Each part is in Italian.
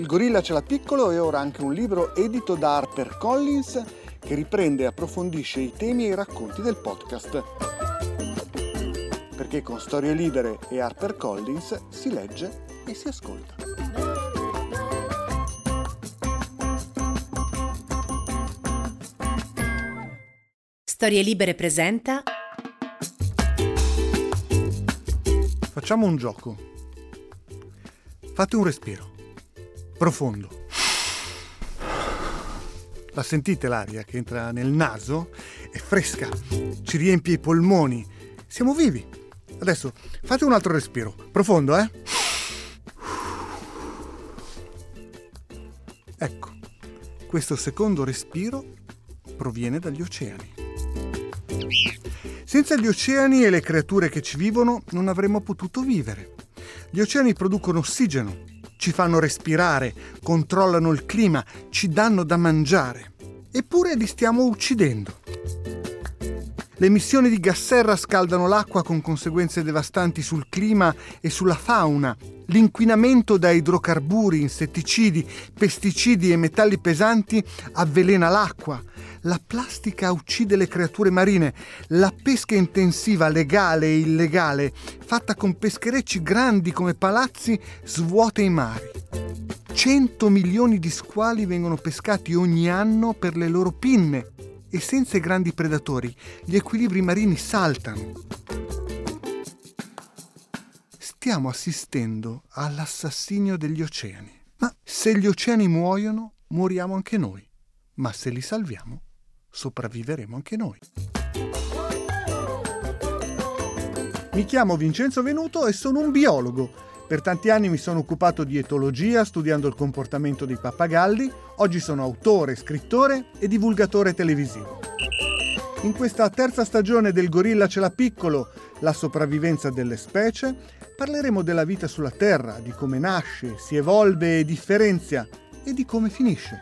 Il gorilla ce l'ha piccolo e ora anche un libro edito da HarperCollins che riprende e approfondisce i temi e i racconti del podcast. Perché con Storie Libere e HarperCollins si legge e si ascolta. Storie Libere presenta Facciamo un gioco. Fate un respiro. Profondo. La sentite l'aria che entra nel naso? È fresca, ci riempie i polmoni. Siamo vivi. Adesso fate un altro respiro. Profondo, eh? Ecco, questo secondo respiro proviene dagli oceani. Senza gli oceani e le creature che ci vivono non avremmo potuto vivere. Gli oceani producono ossigeno, ci fanno respirare, controllano il clima, ci danno da mangiare. Eppure li stiamo uccidendo. Le emissioni di gas serra scaldano l'acqua con conseguenze devastanti sul clima e sulla fauna. L'inquinamento da idrocarburi, insetticidi, pesticidi e metalli pesanti avvelena l'acqua la plastica uccide le creature marine, la pesca intensiva legale e illegale, fatta con pescherecci grandi come palazzi, svuota i mari. 100 milioni di squali vengono pescati ogni anno per le loro pinne e senza i grandi predatori gli equilibri marini saltano. Stiamo assistendo all'assassinio degli oceani. Ma se gli oceani muoiono, moriamo anche noi. Ma se li salviamo, sopravviveremo anche noi. Mi chiamo Vincenzo Venuto e sono un biologo. Per tanti anni mi sono occupato di etologia studiando il comportamento dei pappagalli. Oggi sono autore, scrittore e divulgatore televisivo. In questa terza stagione del Gorilla ce l'ha piccolo, la sopravvivenza delle specie, parleremo della vita sulla Terra, di come nasce, si evolve e differenzia e di come finisce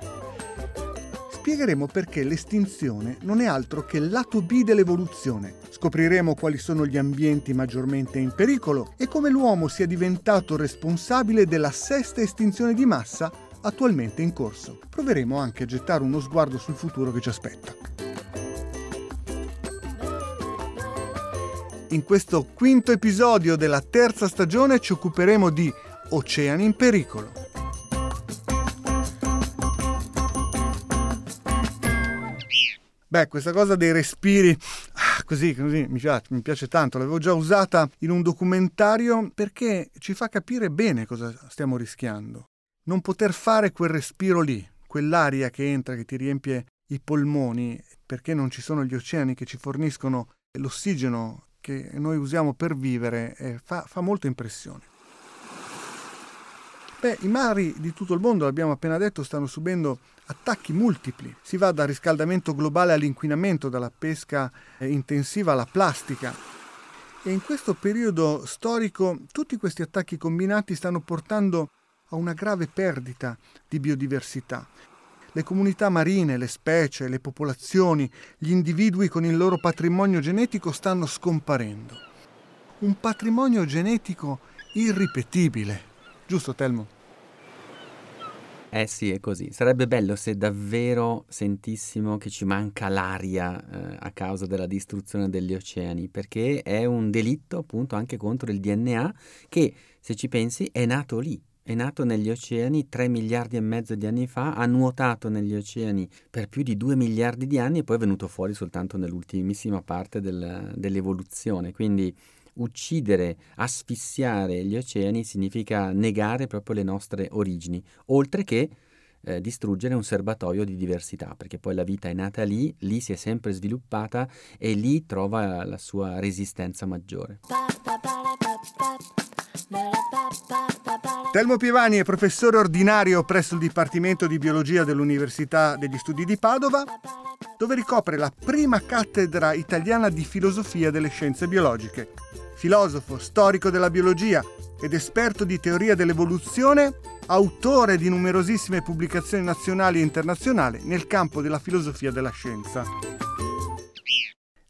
spiegheremo perché l'estinzione non è altro che il lato B dell'evoluzione. Scopriremo quali sono gli ambienti maggiormente in pericolo e come l'uomo sia diventato responsabile della sesta estinzione di massa attualmente in corso. Proveremo anche a gettare uno sguardo sul futuro che ci aspetta. In questo quinto episodio della terza stagione ci occuperemo di oceani in pericolo. Beh, questa cosa dei respiri, ah, così, così mi piace, mi piace tanto, l'avevo già usata in un documentario perché ci fa capire bene cosa stiamo rischiando. Non poter fare quel respiro lì, quell'aria che entra, che ti riempie i polmoni, perché non ci sono gli oceani che ci forniscono l'ossigeno che noi usiamo per vivere, eh, fa, fa molta impressione. Beh, i mari di tutto il mondo, l'abbiamo appena detto, stanno subendo attacchi multipli. Si va dal riscaldamento globale all'inquinamento, dalla pesca eh, intensiva alla plastica. E in questo periodo storico tutti questi attacchi combinati stanno portando a una grave perdita di biodiversità. Le comunità marine, le specie, le popolazioni, gli individui con il loro patrimonio genetico stanno scomparendo. Un patrimonio genetico irripetibile Giusto, Telmo? Eh sì, è così. Sarebbe bello se davvero sentissimo che ci manca l'aria eh, a causa della distruzione degli oceani, perché è un delitto appunto anche contro il DNA che, se ci pensi, è nato lì. È nato negli oceani 3 miliardi e mezzo di anni fa, ha nuotato negli oceani per più di 2 miliardi di anni e poi è venuto fuori soltanto nell'ultimissima parte del, dell'evoluzione. Quindi uccidere, asfissiare gli oceani significa negare proprio le nostre origini, oltre che eh, distruggere un serbatoio di diversità, perché poi la vita è nata lì, lì si è sempre sviluppata e lì trova la sua resistenza maggiore. Telmo Pievani è professore ordinario presso il Dipartimento di Biologia dell'Università degli Studi di Padova, dove ricopre la prima cattedra italiana di filosofia delle scienze biologiche filosofo, storico della biologia ed esperto di teoria dell'evoluzione, autore di numerosissime pubblicazioni nazionali e internazionali nel campo della filosofia della scienza.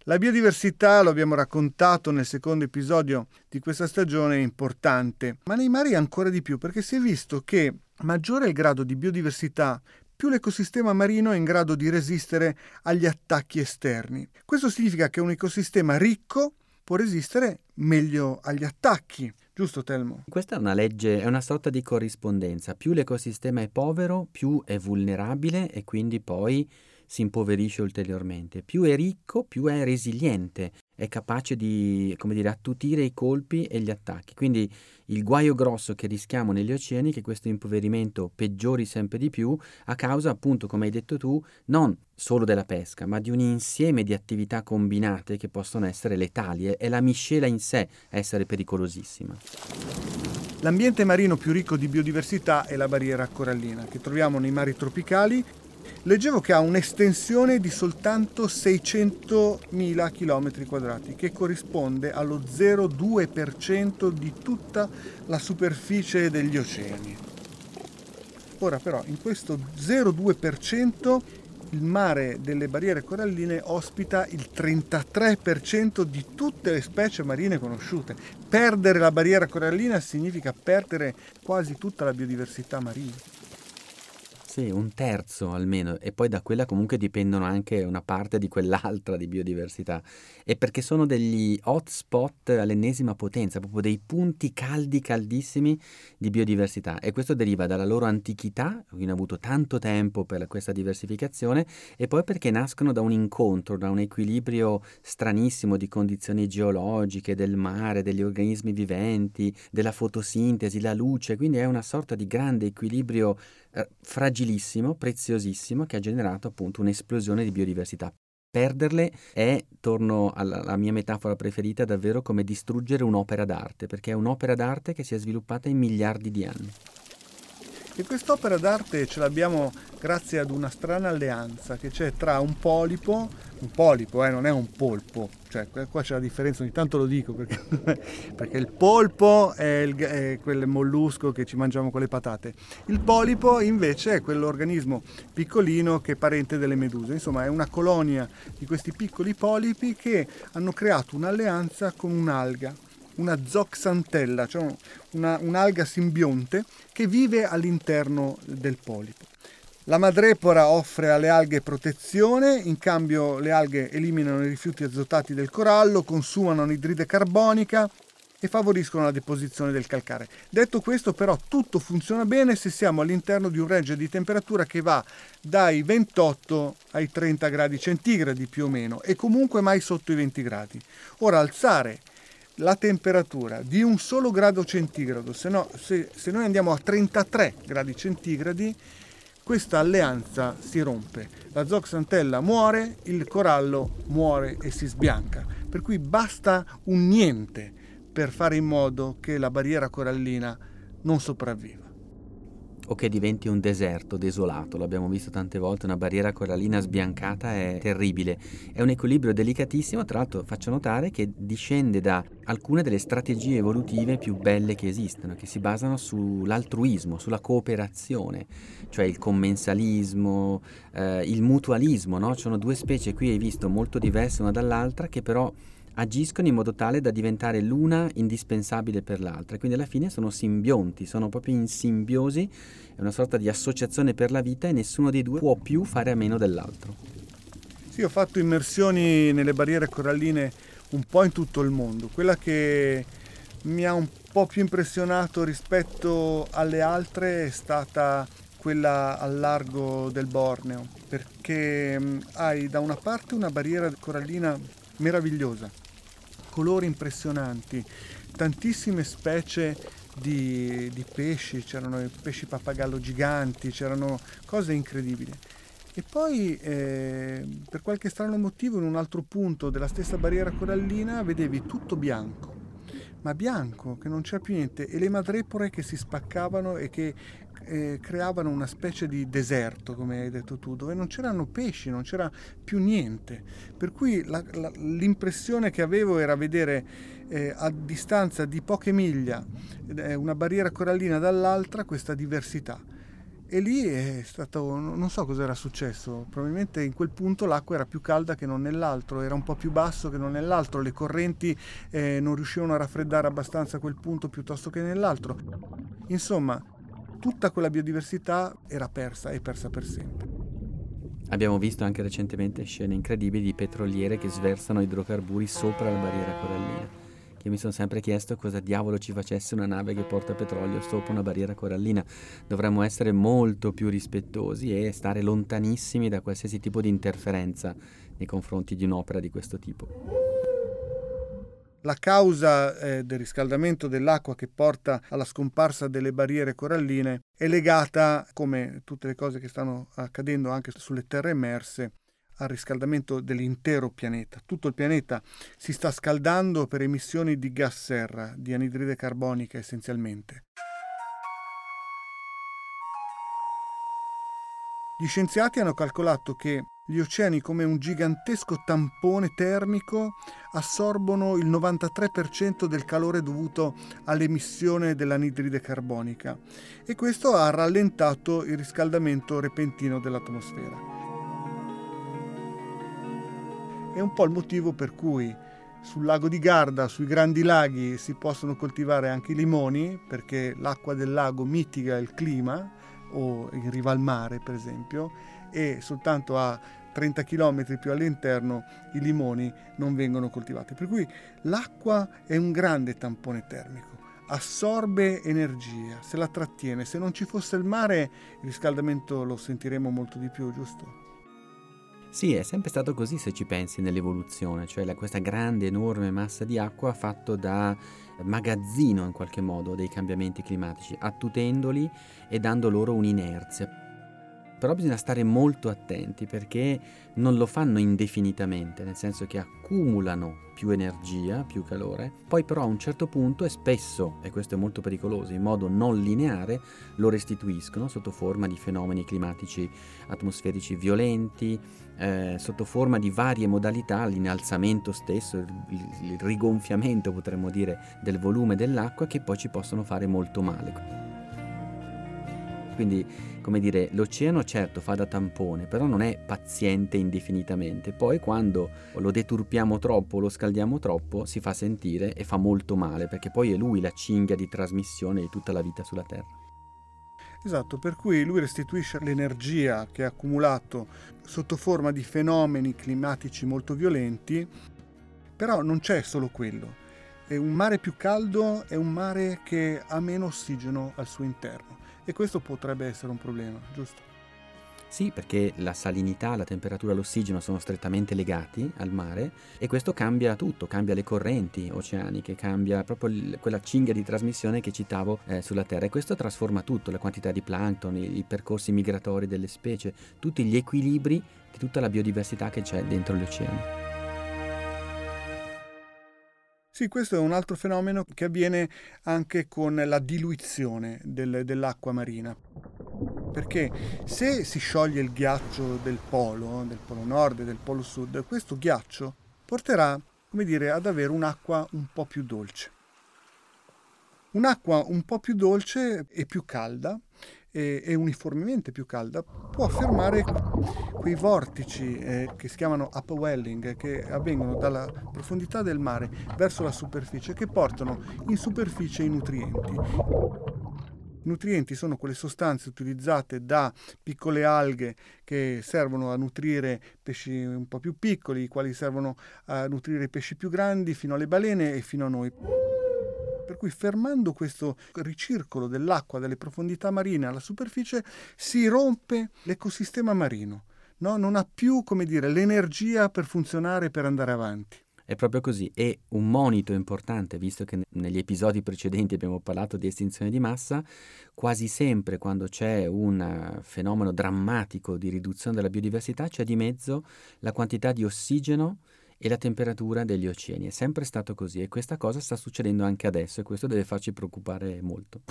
La biodiversità, lo abbiamo raccontato nel secondo episodio di questa stagione, è importante, ma nei mari ancora di più perché si è visto che maggiore è il grado di biodiversità, più l'ecosistema marino è in grado di resistere agli attacchi esterni. Questo significa che un ecosistema ricco può resistere meglio agli attacchi. Giusto Telmo? Questa è una legge, è una sorta di corrispondenza. Più l'ecosistema è povero, più è vulnerabile e quindi poi si impoverisce ulteriormente. Più è ricco, più è resiliente, è capace di, dire, attutire i colpi e gli attacchi. Quindi il guaio grosso che rischiamo negli oceani è che questo impoverimento peggiori sempre di più a causa, appunto, come hai detto tu, non solo della pesca, ma di un insieme di attività combinate che possono essere letali. È la miscela in sé a essere pericolosissima. L'ambiente marino più ricco di biodiversità è la barriera corallina, che troviamo nei mari tropicali Leggevo che ha un'estensione di soltanto 600.000 km quadrati, che corrisponde allo 0,2% di tutta la superficie degli oceani. Ora però, in questo 0,2% il mare delle barriere coralline ospita il 33% di tutte le specie marine conosciute. Perdere la barriera corallina significa perdere quasi tutta la biodiversità marina. Sì, un terzo almeno, e poi da quella comunque dipendono anche una parte di quell'altra di biodiversità. E perché sono degli hotspot all'ennesima potenza, proprio dei punti caldi, caldissimi di biodiversità. E questo deriva dalla loro antichità, quindi hanno avuto tanto tempo per questa diversificazione, e poi perché nascono da un incontro, da un equilibrio stranissimo di condizioni geologiche, del mare, degli organismi viventi, della fotosintesi, la luce, quindi è una sorta di grande equilibrio fragilissimo, preziosissimo, che ha generato appunto un'esplosione di biodiversità. Perderle è, torno alla, alla, mia metafora preferita, davvero come distruggere un'opera d'arte, perché è un'opera d'arte che si è sviluppata in miliardi di anni. E quest'opera d'arte ce l'abbiamo grazie ad una strana alleanza che c'è tra un polipo, un polipo eh, non è un polpo, cioè qua c'è la differenza, ogni tanto lo dico perché, perché il polpo è, il, è, quel mollusco che ci mangiamo con le patate, il polipo invece è quell'organismo piccolino che è parente delle meduse, insomma è una colonia di questi piccoli polipi che hanno creato un'alleanza con un'alga una zoxantella, cioè una, un'alga simbionte che vive all'interno del polipo. La madrepora offre alle alghe protezione, in cambio le alghe eliminano i rifiuti azotati del corallo, consumano anidride carbonica e favoriscono la deposizione del calcare. Detto questo però tutto funziona bene se siamo all'interno di un range di temperatura che va dai 28 ai 30 gradi centigradi più o meno e comunque mai sotto i 20 gradi. Ora alzare la temperatura di un solo grado centigrado, se, no, se, se noi andiamo a 33 gradi centigradi, questa alleanza si rompe. La zoxantella muore, il corallo muore e si sbianca. Per cui basta un niente per fare in modo che la barriera corallina non sopravviva o che diventi un deserto desolato, l'abbiamo visto tante volte, una barriera corallina sbiancata è terribile. È un equilibrio delicatissimo, tra l'altro faccio notare che discende da alcune delle strategie evolutive più belle che esistono, che si basano sull'altruismo, sulla cooperazione, cioè il commensalismo, eh, il mutualismo, no? Ci sono due specie qui, hai visto, molto diverse una dall'altra, che però agiscono in modo tale da diventare l'una indispensabile per l'altra. Quindi alla fine sono simbionti, sono proprio in simbiosi, è una sorta di associazione per la vita e nessuno dei due può più fare a meno dell'altro. Sì, ho fatto immersioni nelle barriere coralline un po' in tutto il mondo. Quella che mi ha un po' più impressionato rispetto alle altre è stata quella al largo del Borneo, perché hai da una parte una barriera corallina meravigliosa, colori impressionanti, tantissime specie di, di pesci, c'erano i pesci pappagallo giganti, c'erano cose incredibili. E poi eh, per qualche strano motivo in un altro punto della stessa barriera corallina vedevi tutto bianco, ma bianco, che non c'era più niente, e le madrepore che si spaccavano e che eh, creavano una specie di deserto, come hai detto tu, dove non c'erano pesci, non c'era più niente. Per cui la, la, l'impressione che avevo era vedere eh, a distanza di poche miglia eh, una barriera corallina dall'altra questa diversità. E lì è stato, non so cosa era successo, probabilmente in quel punto l'acqua era più calda che non nell'altro, era un po' più basso che non nell'altro, le correnti eh, non riuscivano a raffreddare abbastanza quel punto piuttosto che nell'altro. Insomma, tutta quella biodiversità era persa e persa per sempre. Abbiamo visto anche recentemente scene incredibili di petroliere che sversano idrocarburi sopra la barriera corallina. Che mi sono sempre chiesto cosa diavolo ci facesse una nave che porta petrolio sopra una barriera corallina. Dovremmo essere molto più rispettosi e stare lontanissimi da qualsiasi tipo di interferenza nei confronti di un'opera di questo tipo. La causa eh, del riscaldamento dell'acqua che porta alla scomparsa delle barriere coralline è legata, come tutte le cose che stanno accadendo anche sulle terre emerse, al riscaldamento dell'intero pianeta. Tutto il pianeta si sta scaldando per emissioni di gas serra, di anidride carbonica essenzialmente. Gli scienziati hanno calcolato che gli oceani come un gigantesco tampone termico assorbono il 93% del calore dovuto all'emissione dell'anidride carbonica e questo ha rallentato il riscaldamento repentino dell'atmosfera. È un po' il motivo per cui sul lago di Garda, sui grandi laghi, si possono coltivare anche i limoni perché l'acqua del lago mitiga il clima o in riva al mare per esempio e soltanto a 30 km più all'interno i limoni non vengono coltivati. Per cui l'acqua è un grande tampone termico, assorbe energia, se la trattiene. Se non ci fosse il mare il riscaldamento lo sentiremo molto di più, giusto? Sì, è sempre stato così se ci pensi nell'evoluzione, cioè la, questa grande, enorme massa di acqua fatto da magazzino in qualche modo dei cambiamenti climatici, attutendoli e dando loro un'inerzia. Però bisogna stare molto attenti perché non lo fanno indefinitamente, nel senso che accumulano più energia, più calore, poi però a un certo punto e spesso, e questo è molto pericoloso, in modo non lineare lo restituiscono sotto forma di fenomeni climatici atmosferici violenti, eh, sotto forma di varie modalità, l'innalzamento stesso, il, il rigonfiamento potremmo dire del volume dell'acqua che poi ci possono fare molto male. Quindi, come dire, l'oceano certo fa da tampone, però non è paziente indefinitamente. Poi quando lo deturpiamo troppo, lo scaldiamo troppo, si fa sentire e fa molto male, perché poi è lui la cinghia di trasmissione di tutta la vita sulla Terra. Esatto, per cui lui restituisce l'energia che ha accumulato sotto forma di fenomeni climatici molto violenti, però non c'è solo quello. È un mare più caldo è un mare che ha meno ossigeno al suo interno e questo potrebbe essere un problema, giusto? Sì, perché la salinità, la temperatura l'ossigeno sono strettamente legati al mare e questo cambia tutto, cambia le correnti oceaniche, cambia proprio il, quella cinghia di trasmissione che citavo eh, sulla Terra e questo trasforma tutto, la quantità di plankton, i, i percorsi migratori delle specie, tutti gli equilibri di tutta la biodiversità che c'è dentro gli oceani. Sì, questo è un altro fenomeno che avviene anche con la diluizione del, dell'acqua marina. Perché se si scioglie il ghiaccio del polo, del polo nord e del polo sud, questo ghiaccio porterà, come dire, ad avere un'acqua un po' più dolce. Un'acqua un po' più dolce e più calda e, e uniformemente più calda può fermare quei vortici eh, che si chiamano upwelling che avvengono dalla profondità del mare verso la superficie che portano in superficie i nutrienti. I nutrienti sono quelle sostanze utilizzate da piccole alghe che servono a nutrire pesci un po' più piccoli, i quali servono a nutrire i pesci più grandi, fino alle balene e fino a noi. Per cui fermando questo ricircolo dell'acqua dalle profondità marine alla superficie si rompe l'ecosistema marino. No? Non ha più, dire, l'energia per funzionare e per andare avanti. È proprio così. E un monito importante, visto che negli episodi precedenti abbiamo parlato di estinzione di massa, quasi sempre quando c'è un fenomeno drammatico di riduzione della biodiversità c'è di mezzo la quantità di ossigeno e la temperatura degli oceani. È sempre stato così e questa cosa sta succedendo anche adesso e questo deve farci preoccupare molto.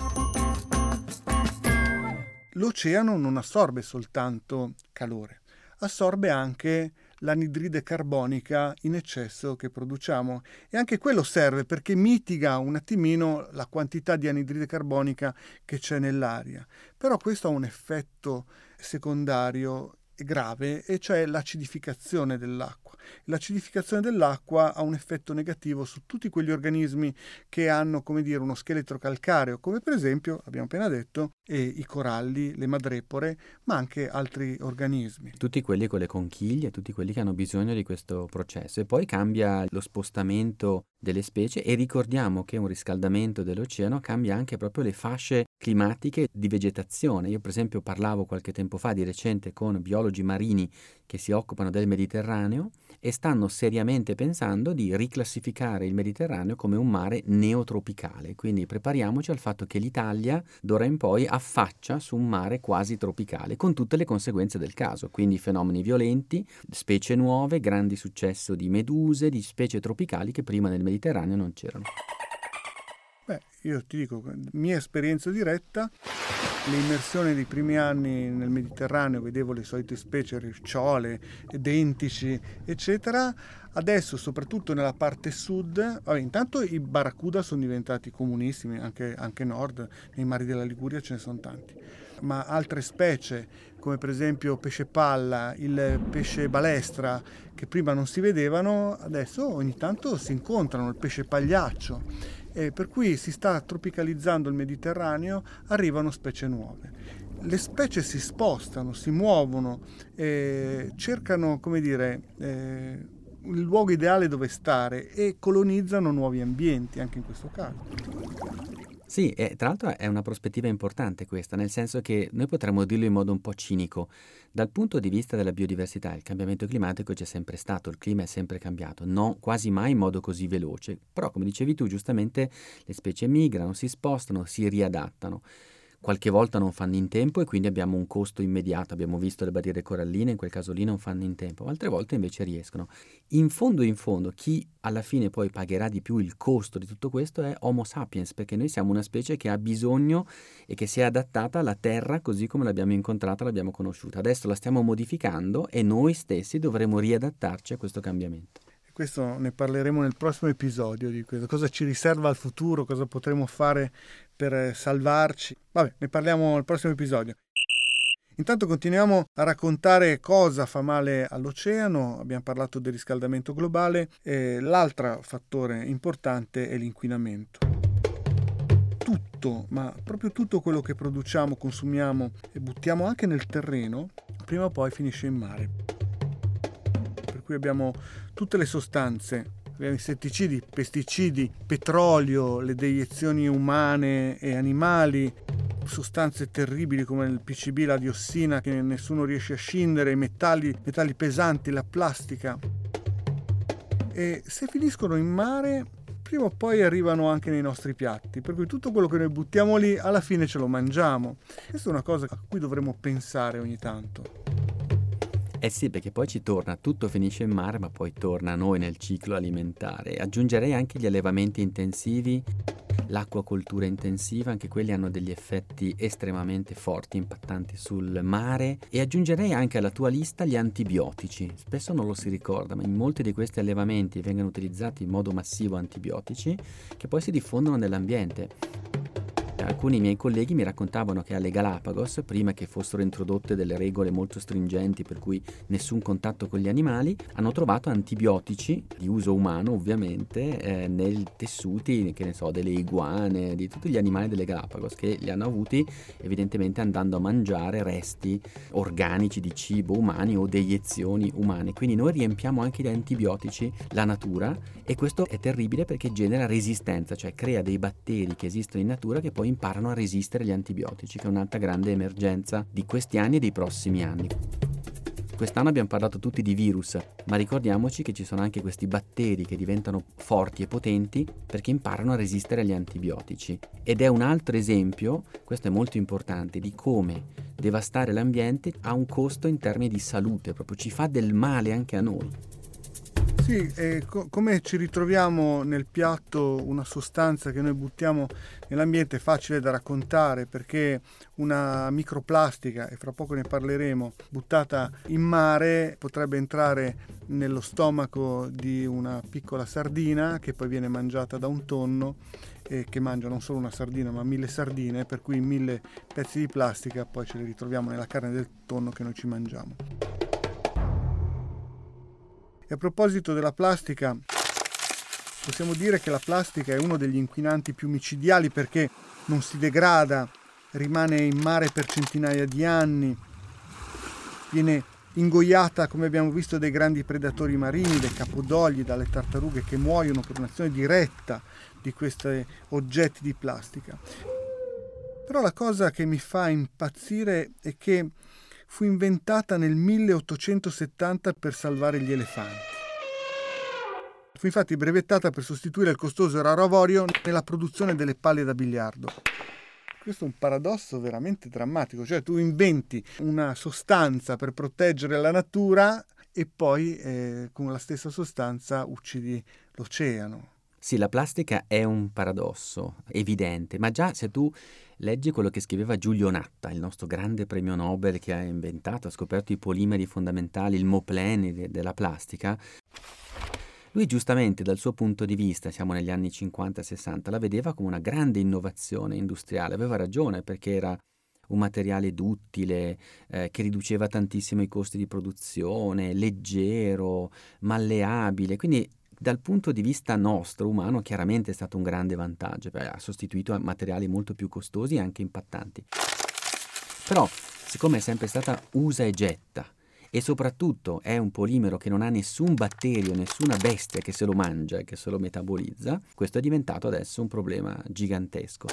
L'oceano non assorbe soltanto calore, assorbe anche l'anidride carbonica in eccesso che produciamo e anche quello serve perché mitiga un attimino la quantità di anidride carbonica che c'è nell'aria. Però questo ha un effetto secondario grave e cioè l'acidificazione dell'acqua. L'acidificazione dell'acqua ha un effetto negativo su tutti quegli organismi che hanno, come dire, uno scheletro calcareo, come per esempio, abbiamo appena detto, i coralli, le madrepore, ma anche altri organismi. Tutti quelli con le conchiglie, tutti quelli che hanno bisogno di questo processo. E poi cambia lo spostamento delle specie e ricordiamo che un riscaldamento dell'oceano cambia anche proprio le fasce climatiche di vegetazione. Io per esempio parlavo qualche tempo fa di recente con biologi marini che si occupano del Mediterraneo e stanno seriamente pensando di riclassificare il Mediterraneo come un mare neotropicale. Quindi prepariamoci al fatto che l'Italia d'ora in poi affaccia su un mare quasi tropicale, con tutte le conseguenze del caso, quindi fenomeni violenti, specie nuove, grandi successo di meduse, di specie tropicali che prima nel Mediterraneo non c'erano. Beh, io ti dico, mia esperienza diretta, le immersioni dei primi anni nel Mediterraneo, vedevo le solite specie, ricciole, dentici, eccetera. Adesso, soprattutto nella parte sud, vabbè, intanto i barracuda sono diventati comunissimi, anche, anche nord, nei mari della Liguria ce ne sono tanti. Ma altre specie, come per esempio pesce palla, il pesce balestra, che prima non si vedevano, adesso ogni tanto si incontrano, il pesce pagliaccio eh, per cui si sta tropicalizzando il Mediterraneo, arrivano specie nuove. Le specie si spostano, si muovono, eh, cercano, come dire, eh, il luogo ideale dove stare e colonizzano nuovi ambienti, anche in questo caso. Sì, e tra l'altro è una prospettiva importante questa, nel senso che noi potremmo dirlo in modo un po' cinico. Dal punto di vista della biodiversità, il cambiamento climatico c'è sempre stato, il clima è sempre cambiato, non quasi mai in modo così veloce. Però, come dicevi tu, giustamente le specie migrano, si spostano, si riadattano qualche volta non fanno in tempo e quindi abbiamo un costo immediato. Abbiamo visto le barriere coralline, in quel caso lì non fanno in tempo, altre volte invece riescono. In fondo, in fondo, chi alla fine poi pagherà di più il costo di tutto questo è Homo sapiens, perché noi siamo una specie che ha bisogno e che si è adattata alla Terra così come l'abbiamo incontrata, l'abbiamo conosciuta. Adesso la stiamo modificando e noi stessi dovremo riadattarci a questo cambiamento. Questo ne parleremo nel prossimo episodio di questo, cosa ci riserva al futuro, cosa potremo fare per salvarci. Vabbè, ne parliamo nel prossimo episodio. Intanto continuiamo a raccontare cosa fa male all'oceano, abbiamo parlato del riscaldamento globale e l'altro fattore importante è l'inquinamento. Tutto, ma proprio tutto quello che produciamo, consumiamo e buttiamo anche nel terreno, prima o poi finisce in mare. Cui abbiamo tutte le sostanze, abbiamo insetticidi, pesticidi, petrolio, le deiezioni umane e animali, sostanze terribili come il PCB, la diossina che nessuno riesce a scindere, i metalli, metalli pesanti, la plastica. E se finiscono in mare, prima o poi arrivano anche nei nostri piatti, per cui tutto quello che noi buttiamo lì alla fine ce lo mangiamo. Questa è una cosa a cui dovremmo pensare ogni tanto. Eh sì, perché poi ci torna, tutto finisce in mare, ma poi torna a noi nel ciclo alimentare. Aggiungerei anche gli allevamenti intensivi, l'acquacoltura intensiva, anche quelli hanno degli effetti estremamente forti, impattanti sul mare. E aggiungerei anche alla tua lista gli antibiotici. Spesso non lo si ricorda, ma in molti di questi allevamenti vengono utilizzati in modo massivo antibiotici che poi si diffondono nell'ambiente. Alcuni miei colleghi mi raccontavano che alle Galapagos, prima che fossero introdotte delle regole molto stringenti per cui nessun contatto con gli animali, hanno trovato antibiotici di uso umano ovviamente eh, nei tessuti, che ne so, delle iguane, di tutti gli animali delle Galapagos che li hanno avuti evidentemente andando a mangiare resti organici di cibo umani o deiezioni umane. Quindi noi riempiamo anche di antibiotici la natura e questo è terribile perché genera resistenza, cioè crea dei batteri che esistono in natura che poi imparano a resistere agli antibiotici, che è un'altra grande emergenza di questi anni e dei prossimi anni. Quest'anno abbiamo parlato tutti di virus, ma ricordiamoci che ci sono anche questi batteri che diventano forti e potenti perché imparano a resistere agli antibiotici. Ed è un altro esempio, questo è molto importante, di come devastare l'ambiente ha un costo in termini di salute, proprio ci fa del male anche a noi. Sì, e co- come ci ritroviamo nel piatto una sostanza che noi buttiamo nell'ambiente è facile da raccontare perché una microplastica, e fra poco ne parleremo, buttata in mare potrebbe entrare nello stomaco di una piccola sardina che poi viene mangiata da un tonno e che mangia non solo una sardina ma mille sardine, per cui mille pezzi di plastica poi ce li ritroviamo nella carne del tonno che noi ci mangiamo. E a proposito della plastica, possiamo dire che la plastica è uno degli inquinanti più micidiali perché non si degrada, rimane in mare per centinaia di anni, viene ingoiata, come abbiamo visto, dai grandi predatori marini, dai capodogli, dalle tartarughe che muoiono per un'azione diretta di questi oggetti di plastica. Però la cosa che mi fa impazzire è che fu inventata nel 1870 per salvare gli elefanti. Fu infatti brevettata per sostituire il costoso raro avorio nella produzione delle palle da biliardo. Questo è un paradosso veramente drammatico, cioè tu inventi una sostanza per proteggere la natura e poi eh, con la stessa sostanza uccidi l'oceano. Sì, la plastica è un paradosso evidente, ma già se tu leggi quello che scriveva Giulio Natta, il nostro grande premio Nobel che ha inventato, ha scoperto i polimeri fondamentali, il moplene della plastica, lui giustamente dal suo punto di vista, siamo negli anni 50-60, la vedeva come una grande innovazione industriale, aveva ragione perché era un materiale duttile eh, che riduceva tantissimo i costi di produzione, leggero, malleabile, quindi dal punto di vista nostro, umano, chiaramente è stato un grande vantaggio, perché ha sostituito materiali molto più costosi e anche impattanti. Però, siccome è sempre stata usa e getta, e soprattutto è un polimero che non ha nessun batterio, nessuna bestia che se lo mangia e che se lo metabolizza, questo è diventato adesso un problema gigantesco.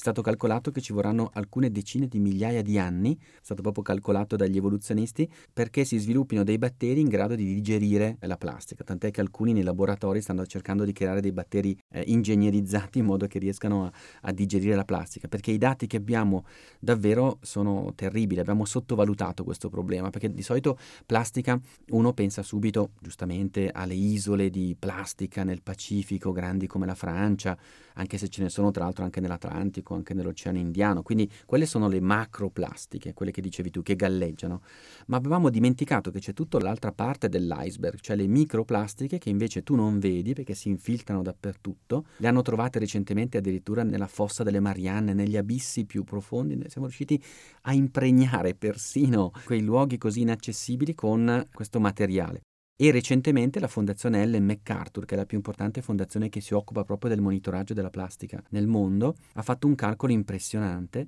È stato calcolato che ci vorranno alcune decine di migliaia di anni, è stato proprio calcolato dagli evoluzionisti, perché si sviluppino dei batteri in grado di digerire la plastica, tant'è che alcuni nei laboratori stanno cercando di creare dei batteri eh, ingegnerizzati in modo che riescano a, a digerire la plastica, perché i dati che abbiamo davvero sono terribili, abbiamo sottovalutato questo problema, perché di solito plastica uno pensa subito, giustamente, alle isole di plastica nel Pacifico, grandi come la Francia, anche se ce ne sono tra l'altro anche nell'Atlantico, anche nell'Oceano Indiano. Quindi quelle sono le macroplastiche, quelle che dicevi tu, che galleggiano. Ma avevamo dimenticato che c'è tutta l'altra parte dell'iceberg, cioè le microplastiche che invece tu non vedi perché si infiltrano dappertutto. Le hanno trovate recentemente addirittura nella fossa delle Marianne, negli abissi più profondi. Siamo riusciti a impregnare persino quei luoghi così inaccessibili con questo materiale. E recentemente la fondazione Ellen MacArthur, che è la più importante fondazione che si occupa proprio del monitoraggio della plastica nel mondo, ha fatto un calcolo impressionante.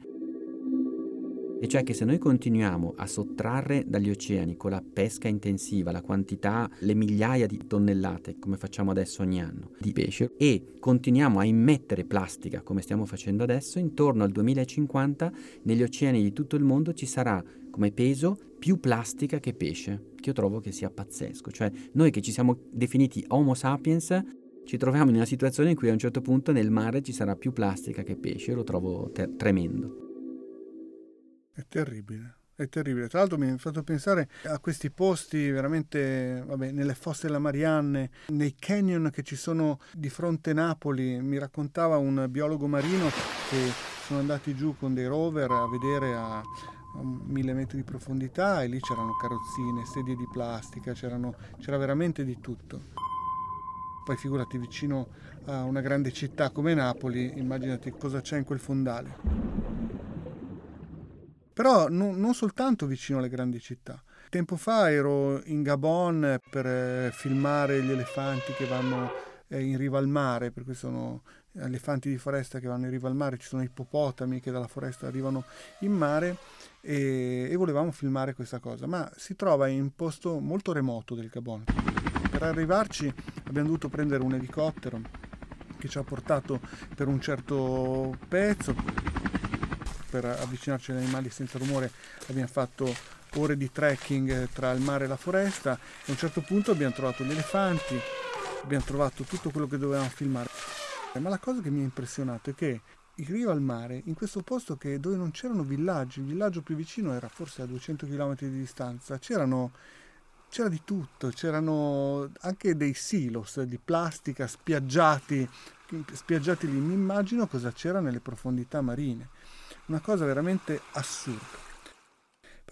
E cioè che se noi continuiamo a sottrarre dagli oceani con la pesca intensiva la quantità, le migliaia di tonnellate, come facciamo adesso ogni anno, di pesce, e continuiamo a immettere plastica come stiamo facendo adesso, intorno al 2050 negli oceani di tutto il mondo ci sarà come peso più plastica che pesce, che io trovo che sia pazzesco. Cioè noi che ci siamo definiti Homo sapiens ci troviamo in una situazione in cui a un certo punto nel mare ci sarà più plastica che pesce, lo trovo ter- tremendo. È terribile. È terribile. Tra l'altro mi ha fatto pensare a questi posti veramente, vabbè, nelle fosse della Marianne, nei canyon che ci sono di fronte Napoli. Mi raccontava un biologo marino che sono andati giù con dei rover a vedere a, a mille metri di profondità e lì c'erano carrozzine, sedie di plastica, c'era veramente di tutto. Poi figurati vicino a una grande città come Napoli, immaginati cosa c'è in quel fondale. Però no, non soltanto vicino alle grandi città. Tempo fa ero in Gabon per eh, filmare gli elefanti che vanno eh, in riva al mare, perché sono elefanti di foresta che vanno in riva al mare, ci sono ippopotami che dalla foresta arrivano in mare e, e volevamo filmare questa cosa, ma si trova in un posto molto remoto del Gabon. Per arrivarci abbiamo dovuto prendere un elicottero che ci ha portato per un certo pezzo, per avvicinarci agli animali senza rumore abbiamo fatto ore di trekking tra il mare e la foresta a un certo punto abbiamo trovato gli elefanti, abbiamo trovato tutto quello che dovevamo filmare. Ma la cosa che mi ha impressionato è che in riva al mare, in questo posto che, dove non c'erano villaggi, il villaggio più vicino era forse a 200 km di distanza, c'erano, c'era di tutto, c'erano anche dei silos di plastica spiaggiati, spiaggiati lì. Mi immagino cosa c'era nelle profondità marine. Una cosa veramente assurda.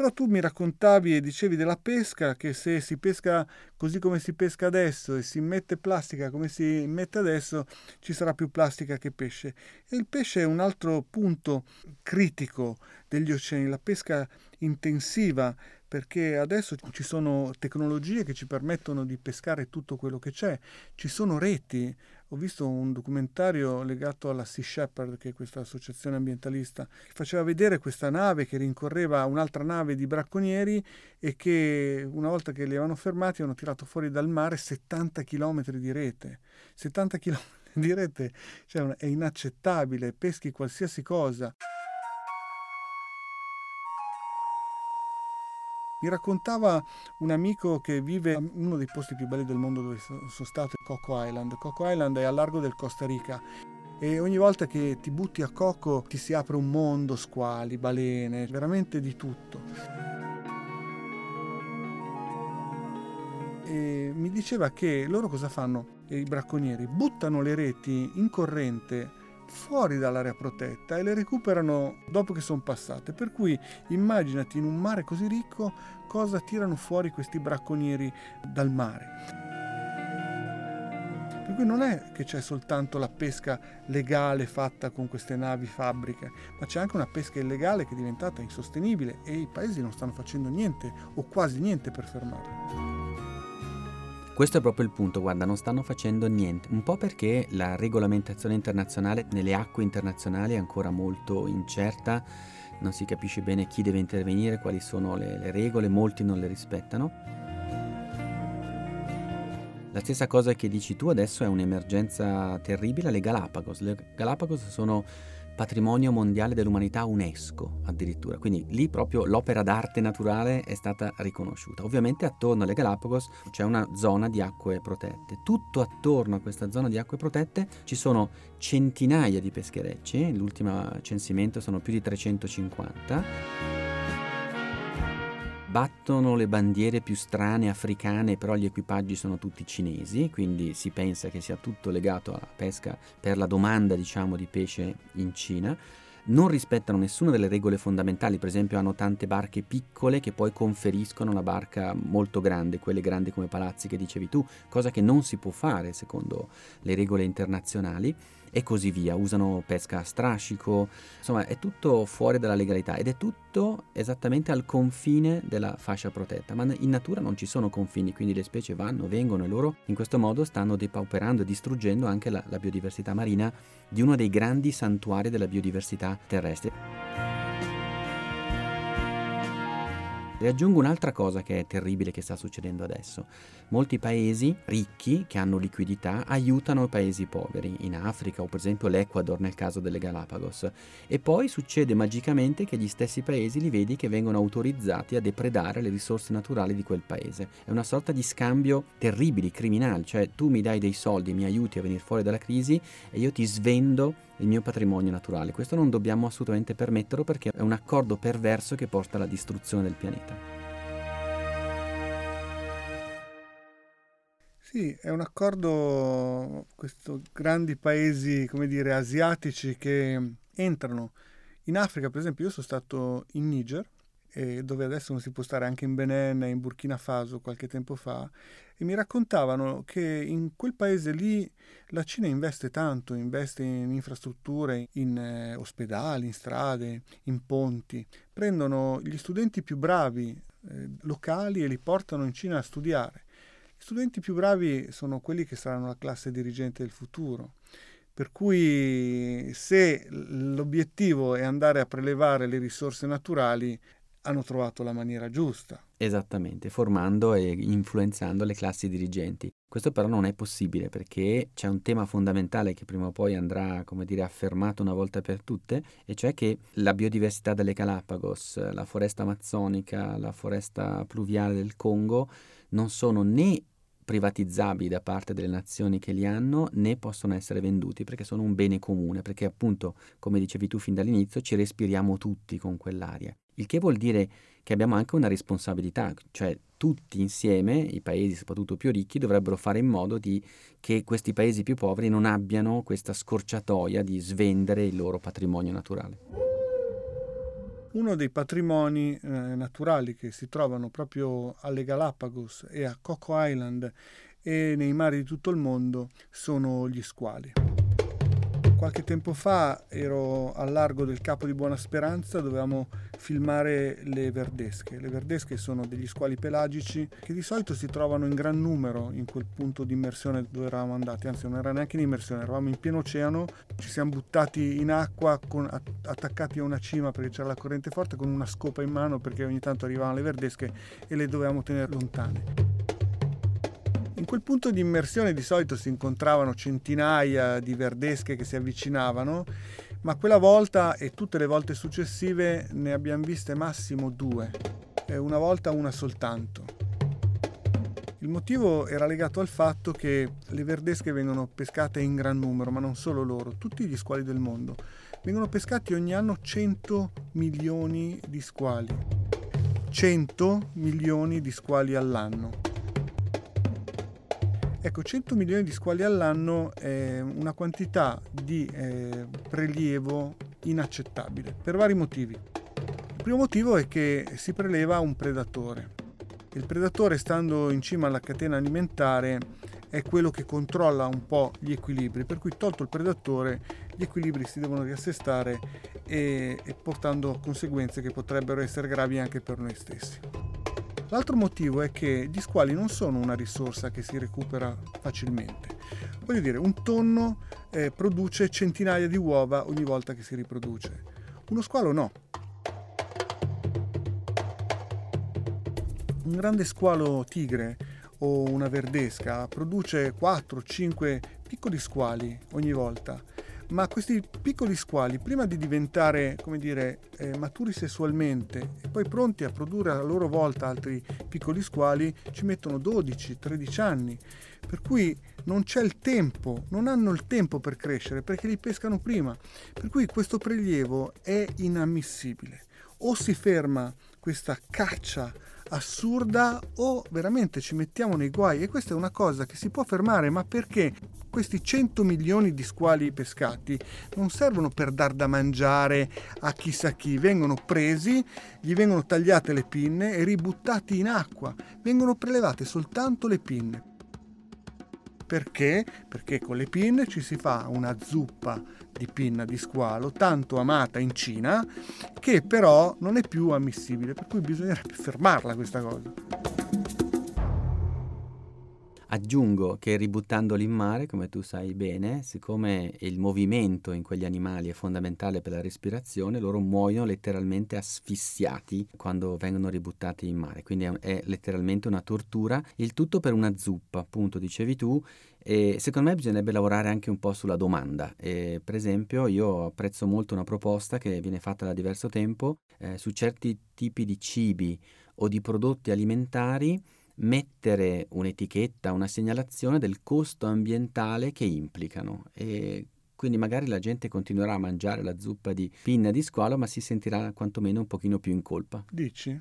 Però tu mi raccontavi e dicevi della pesca, che se si pesca così come si pesca adesso e si immette plastica come si immette adesso, ci sarà più plastica che pesce. E il pesce è un altro punto critico degli oceani, la pesca intensiva perché adesso ci sono tecnologie che ci permettono di pescare tutto quello che c'è, ci sono reti. Ho visto un documentario legato alla Sea Shepherd, che è questa associazione ambientalista, che faceva vedere questa nave che rincorreva un'altra nave di bracconieri e che una volta che li avevano fermati hanno tirato fuori dal mare 70 km di rete. 70 km di rete cioè, è inaccettabile, peschi qualsiasi cosa. Mi raccontava un amico che vive in uno dei posti più belli del mondo dove sono stato, Coco Island. Coco Island è a largo del Costa Rica e ogni volta che ti butti a Coco ti si apre un mondo, squali, balene, veramente di tutto. E mi diceva che loro cosa fanno? I bracconieri buttano le reti in corrente fuori dall'area protetta e le recuperano dopo che sono passate. Per cui immaginati in un mare così ricco cosa tirano fuori questi bracconieri dal mare. Per cui non è che c'è soltanto la pesca legale fatta con queste navi fabbriche, ma c'è anche una pesca illegale che è diventata insostenibile e i paesi non stanno facendo niente o quasi niente per fermarla. Questo è proprio il punto, guarda, non stanno facendo niente, un po' perché la regolamentazione internazionale nelle acque internazionali è ancora molto incerta, non si capisce bene chi deve intervenire, quali sono le, le regole, molti non le rispettano. La stessa cosa che dici tu adesso è un'emergenza terribile alle Galapagos. Le Galapagos sono patrimonio mondiale dell'umanità UNESCO addirittura, quindi lì proprio l'opera d'arte naturale è stata riconosciuta. Ovviamente attorno alle Galapagos c'è una zona di acque protette, tutto attorno a questa zona di acque protette ci sono centinaia di pescherecci, l'ultimo censimento sono più di 350 battono le bandiere più strane africane, però gli equipaggi sono tutti cinesi, quindi si pensa che sia tutto legato alla pesca per la domanda, diciamo, di pesce in Cina. Non rispettano nessuna delle regole fondamentali, per esempio hanno tante barche piccole che poi conferiscono una barca molto grande, quelle grandi come palazzi che dicevi tu, cosa che non si può fare secondo le regole internazionali e così via. Usano pesca a strascico, insomma è tutto fuori dalla legalità ed è tutto esattamente al confine della fascia protetta, ma in natura non ci sono confini, quindi le specie vanno, vengono e loro in questo modo stanno depauperando e distruggendo anche la, la biodiversità marina di uno dei grandi santuari della biodiversità terrestre. E aggiungo un'altra cosa che è terribile che sta succedendo adesso. Molti paesi ricchi che hanno liquidità aiutano i paesi poveri, in Africa o per esempio l'Ecuador nel caso delle Galapagos. E poi succede magicamente che gli stessi paesi li vedi che vengono autorizzati a depredare le risorse naturali di quel paese. È una sorta di scambio terribile, criminale, cioè tu mi dai dei soldi, mi aiuti a venire fuori dalla crisi e io ti svendo il mio patrimonio naturale. Questo non dobbiamo assolutamente permetterlo perché è un accordo perverso che porta alla distruzione del pianeta. Sì, è un accordo, questi grandi paesi, come dire, asiatici che entrano in Africa, per esempio, io sono stato in Niger, eh, dove adesso non si può stare anche in Benin in Burkina Faso qualche tempo fa, e mi raccontavano che in quel paese lì la Cina investe tanto, investe in infrastrutture, in eh, ospedali, in strade, in ponti, prendono gli studenti più bravi eh, locali e li portano in Cina a studiare. Gli studenti più bravi sono quelli che saranno la classe dirigente del futuro. Per cui se l'obiettivo è andare a prelevare le risorse naturali, hanno trovato la maniera giusta. Esattamente, formando e influenzando le classi dirigenti. Questo però non è possibile perché c'è un tema fondamentale che prima o poi andrà, come dire, affermato una volta per tutte, e cioè che la biodiversità delle Galapagos, la foresta amazzonica, la foresta pluviale del Congo non sono né privatizzabili da parte delle nazioni che li hanno né possono essere venduti perché sono un bene comune, perché appunto, come dicevi tu fin dall'inizio, ci respiriamo tutti con quell'aria. Il che vuol dire che abbiamo anche una responsabilità, cioè tutti insieme, i paesi soprattutto più ricchi, dovrebbero fare in modo di, che questi paesi più poveri non abbiano questa scorciatoia di svendere il loro patrimonio naturale. Uno dei patrimoni eh, naturali che si trovano proprio alle Galapagos e a Coco Island e nei mari di tutto il mondo sono gli squali qualche tempo fa ero al largo del Capo di Buona Speranza, dovevamo filmare le verdesche. Le verdesche sono degli squali pelagici che di solito si trovano in gran numero in quel punto di immersione dove eravamo andati, anzi non era neanche in immersione, eravamo in pieno oceano, ci siamo buttati in acqua con, attaccati a una cima perché c'era la corrente forte con una scopa in mano perché ogni tanto arrivavano le verdesche e le dovevamo tenere lontane. In quel punto di immersione di solito si incontravano centinaia di verdesche che si avvicinavano, ma quella volta e tutte le volte successive ne abbiamo viste massimo due, e una volta una soltanto. Il motivo era legato al fatto che le verdesche vengono pescate in gran numero, ma non solo loro, tutti gli squali del mondo. Vengono pescati ogni anno 100 milioni di squali. 100 milioni di squali all'anno. Ecco, 100 milioni di squali all'anno è una quantità di eh, prelievo inaccettabile per vari motivi. Il primo motivo è che si preleva un predatore. Il predatore, stando in cima alla catena alimentare, è quello che controlla un po' gli equilibri, per cui tolto il predatore gli equilibri si devono riassestare e, e portando conseguenze che potrebbero essere gravi anche per noi stessi. L'altro motivo è che gli squali non sono una risorsa che si recupera facilmente. Voglio dire, un tonno eh, produce centinaia di uova ogni volta che si riproduce. Uno squalo no. Un grande squalo tigre o una verdesca produce 4-5 piccoli squali ogni volta ma questi piccoli squali, prima di diventare, come dire, eh, maturi sessualmente e poi pronti a produrre a loro volta altri piccoli squali, ci mettono 12-13 anni. Per cui non c'è il tempo, non hanno il tempo per crescere perché li pescano prima. Per cui questo prelievo è inammissibile. O si ferma questa caccia assurda o veramente ci mettiamo nei guai e questa è una cosa che si può fermare ma perché questi 100 milioni di squali pescati non servono per dar da mangiare a chissà chi, vengono presi, gli vengono tagliate le pinne e ributtati in acqua, vengono prelevate soltanto le pinne. Perché? Perché con le pinne ci si fa una zuppa di pinna di squalo tanto amata in Cina che però non è più ammissibile, per cui bisognerebbe fermarla questa cosa. Aggiungo che ributtandoli in mare, come tu sai bene, siccome il movimento in quegli animali è fondamentale per la respirazione, loro muoiono letteralmente asfissiati quando vengono ributtati in mare, quindi è, letteralmente una tortura, il tutto per una zuppa, appunto dicevi tu, e secondo me bisognerebbe lavorare anche un po' sulla domanda. E, per esempio, io apprezzo molto una proposta che viene fatta da diverso tempo eh, su certi tipi di cibi o di prodotti alimentari mettere un'etichetta, una segnalazione del costo ambientale che implicano e quindi magari la gente continuerà a mangiare la zuppa di pinna di squalo ma si sentirà quantomeno un pochino più in colpa. Dici?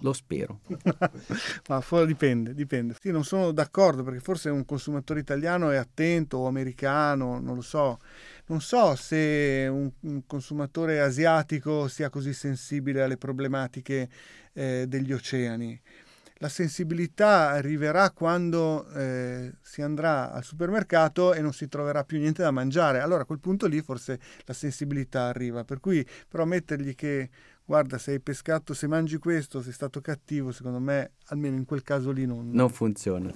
Lo spero. ma fuori dipende, dipende. Sì, non sono d'accordo perché forse un consumatore italiano è attento o americano, non lo so. Non so se un, un consumatore asiatico sia così sensibile alle problematiche eh, degli oceani la sensibilità arriverà quando eh, si andrà al supermercato e non si troverà più niente da mangiare. Allora a quel punto lì forse la sensibilità arriva. Per cui però mettergli che guarda se hai pescato, se mangi questo, sei stato cattivo, secondo me almeno in quel caso lì non, non funziona.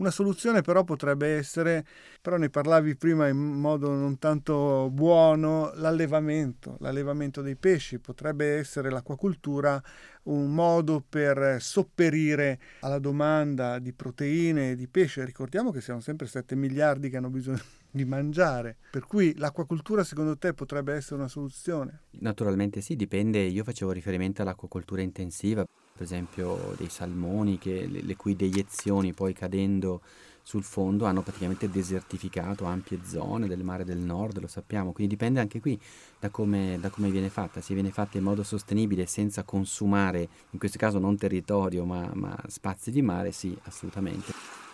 Una soluzione però potrebbe essere, però ne parlavi prima in modo non tanto buono, l'allevamento, l'allevamento dei pesci, potrebbe essere l'acquacultura un modo per sopperire alla domanda di proteine e di pesce. Ricordiamo che siamo sempre 7 miliardi che hanno bisogno di mangiare, per cui l'acquacultura secondo te potrebbe essere una soluzione? Naturalmente sì, dipende, io facevo riferimento all'acquacultura intensiva per esempio dei salmoni che, le, le cui deiezioni poi cadendo sul fondo hanno praticamente desertificato ampie zone del mare del nord, lo sappiamo, quindi dipende anche qui da come, da come, viene fatta, se viene fatta in modo sostenibile senza consumare, in questo caso non territorio ma, ma spazi di mare, sì, assolutamente.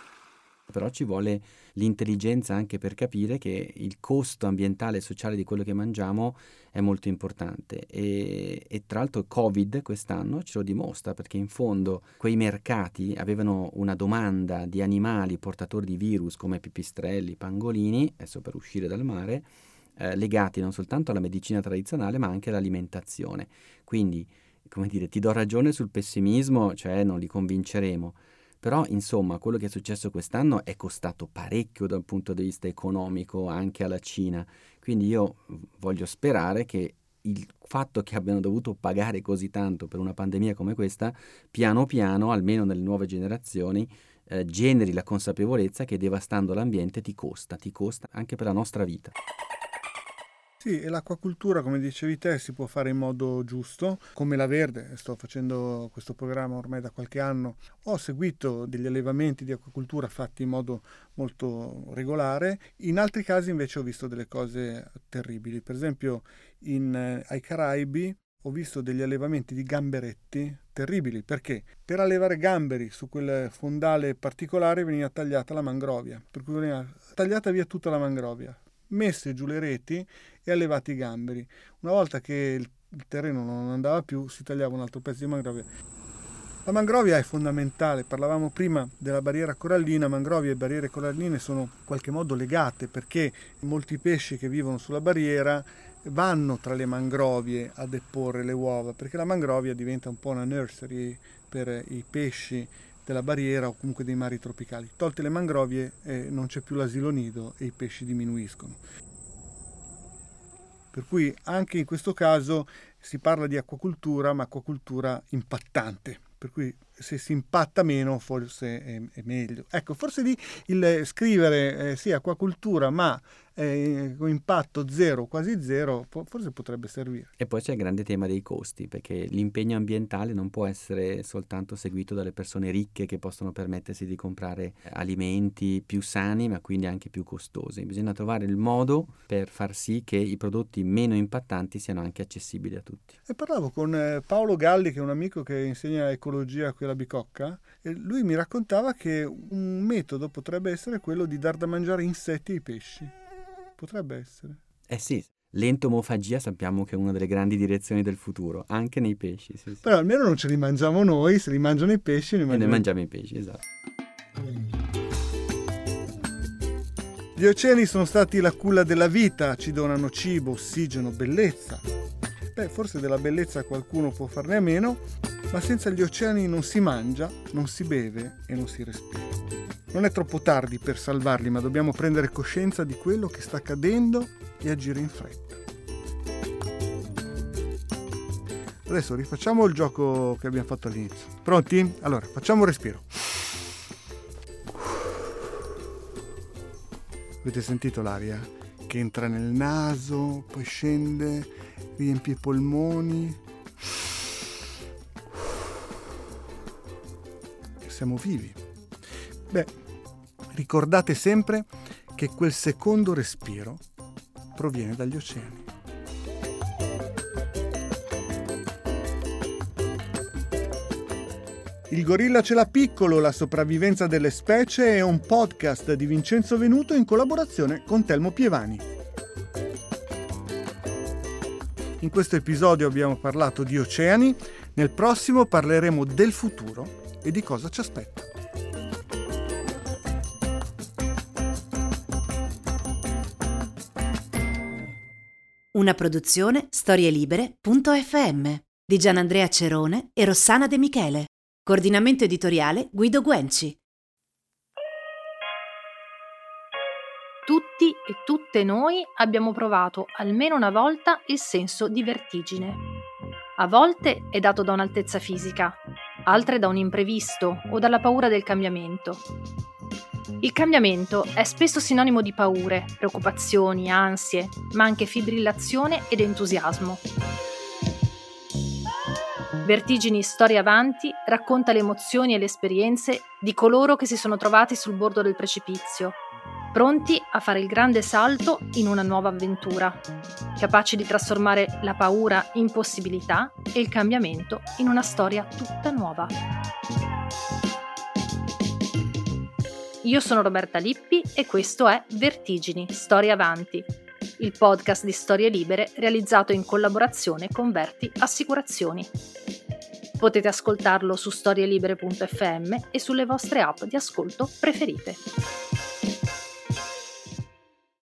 Però ci vuole l'intelligenza anche per capire che il costo ambientale e sociale di quello che mangiamo è molto importante e, e tra l'altro il Covid quest'anno ce lo dimostra perché in fondo quei mercati avevano una domanda di animali portatori di virus come pipistrelli, pangolini, adesso per uscire dal mare, eh, legati non soltanto alla medicina tradizionale ma anche all'alimentazione. Quindi, come dire, ti do ragione sul pessimismo, cioè non li convinceremo, però insomma quello che è successo quest'anno è costato parecchio dal punto di vista economico anche alla Cina, quindi io voglio sperare che il fatto che abbiano dovuto pagare così tanto per una pandemia come questa, piano piano, almeno nelle nuove generazioni, eh, generi la consapevolezza che devastando l'ambiente ti costa, ti costa anche per la nostra vita. Sì, e l'acquacultura, come dicevi te, si può fare in modo giusto, come la verde. Sto facendo questo programma ormai da qualche anno. Ho seguito degli allevamenti di acquacultura fatti in modo molto regolare. In altri casi invece ho visto delle cose terribili. Per esempio in, eh, ai Caraibi ho visto degli allevamenti di gamberetti terribili perché per allevare gamberi su quel fondale particolare veniva tagliata la mangrovia, per cui veniva tagliata via tutta la mangrovia messe giù le reti e allevati i gamberi. Una volta che il, terreno non andava più, si tagliava un altro pezzo di mangrovia. La mangrovia è fondamentale, parlavamo prima della barriera corallina, mangrovia e barriere coralline sono in qualche modo legate perché molti pesci che vivono sulla barriera vanno tra le mangrovie a deporre le uova, perché la mangrovia diventa un po' una nursery per i pesci della barriera o comunque dei mari tropicali. Tolte le mangrovie eh, non c'è più l'asilo nido e i pesci diminuiscono. Per cui anche in questo caso si parla di acquacultura, ma acquacultura impattante, per cui se si impatta meno forse è, è meglio. Ecco, forse lì il scrivere eh, sì acquacultura, ma eh, con impatto zero, quasi zero, forse potrebbe servire. E poi c'è il grande tema dei costi, perché l'impegno ambientale non può essere soltanto seguito dalle persone ricche che possono permettersi di comprare alimenti più sani, ma quindi anche più costosi. Bisogna trovare il modo per far sì che i prodotti meno impattanti siano anche accessibili a tutti. E parlavo con eh, Paolo Galli, che è un amico che insegna ecologia qui alla Bicocca, e lui mi raccontava che un metodo potrebbe essere quello di dar da mangiare insetti ai pesci. Potrebbe essere. Eh sì, l'entomofagia sappiamo che è una delle grandi direzioni del futuro, anche nei pesci. Sì, sì. Però almeno non ce li mangiamo noi, se li mangiano i pesci, ne mangiamo... E noi mangiamo i pesci, esatto. Gli oceani sono stati la culla della vita, ci donano cibo, ossigeno, bellezza. Beh, forse della bellezza qualcuno può farne a meno, ma senza gli oceani non si mangia, non si beve e non si respira. Non è troppo tardi per salvarli, ma dobbiamo prendere coscienza di quello che sta accadendo e agire in fretta. Adesso rifacciamo il gioco che abbiamo fatto all'inizio. Pronti? Allora, facciamo un respiro. Avete sentito l'aria che entra nel naso, poi scende, riempie i polmoni. Siamo vivi. Beh, ricordate sempre che quel secondo respiro proviene dagli oceani. Il gorilla ce l'ha piccolo, la sopravvivenza delle specie è un podcast di Vincenzo Venuto in collaborazione con Telmo Pievani. In questo episodio abbiamo parlato di oceani, nel prossimo parleremo del futuro e di cosa ci aspetta. Una produzione storielibere.fm di Gianandrea Cerone e Rossana De Michele. Coordinamento editoriale Guido Guenci. Tutti e tutte noi abbiamo provato almeno una volta il senso di vertigine. A volte è dato da un'altezza fisica, altre da un imprevisto o dalla paura del cambiamento. Il cambiamento è spesso sinonimo di paure, preoccupazioni, ansie, ma anche fibrillazione ed entusiasmo. Vertigini Storia Avanti racconta le emozioni e le esperienze di coloro che si sono trovati sul bordo del precipizio, pronti a fare il grande salto in una nuova avventura, capaci di trasformare la paura in possibilità e il cambiamento in una storia tutta nuova. Io sono Roberta Lippi e questo è Vertigini, Storie Avanti, il podcast di storie libere realizzato in collaborazione con Verti Assicurazioni. Potete ascoltarlo su storielibere.fm e sulle vostre app di ascolto preferite.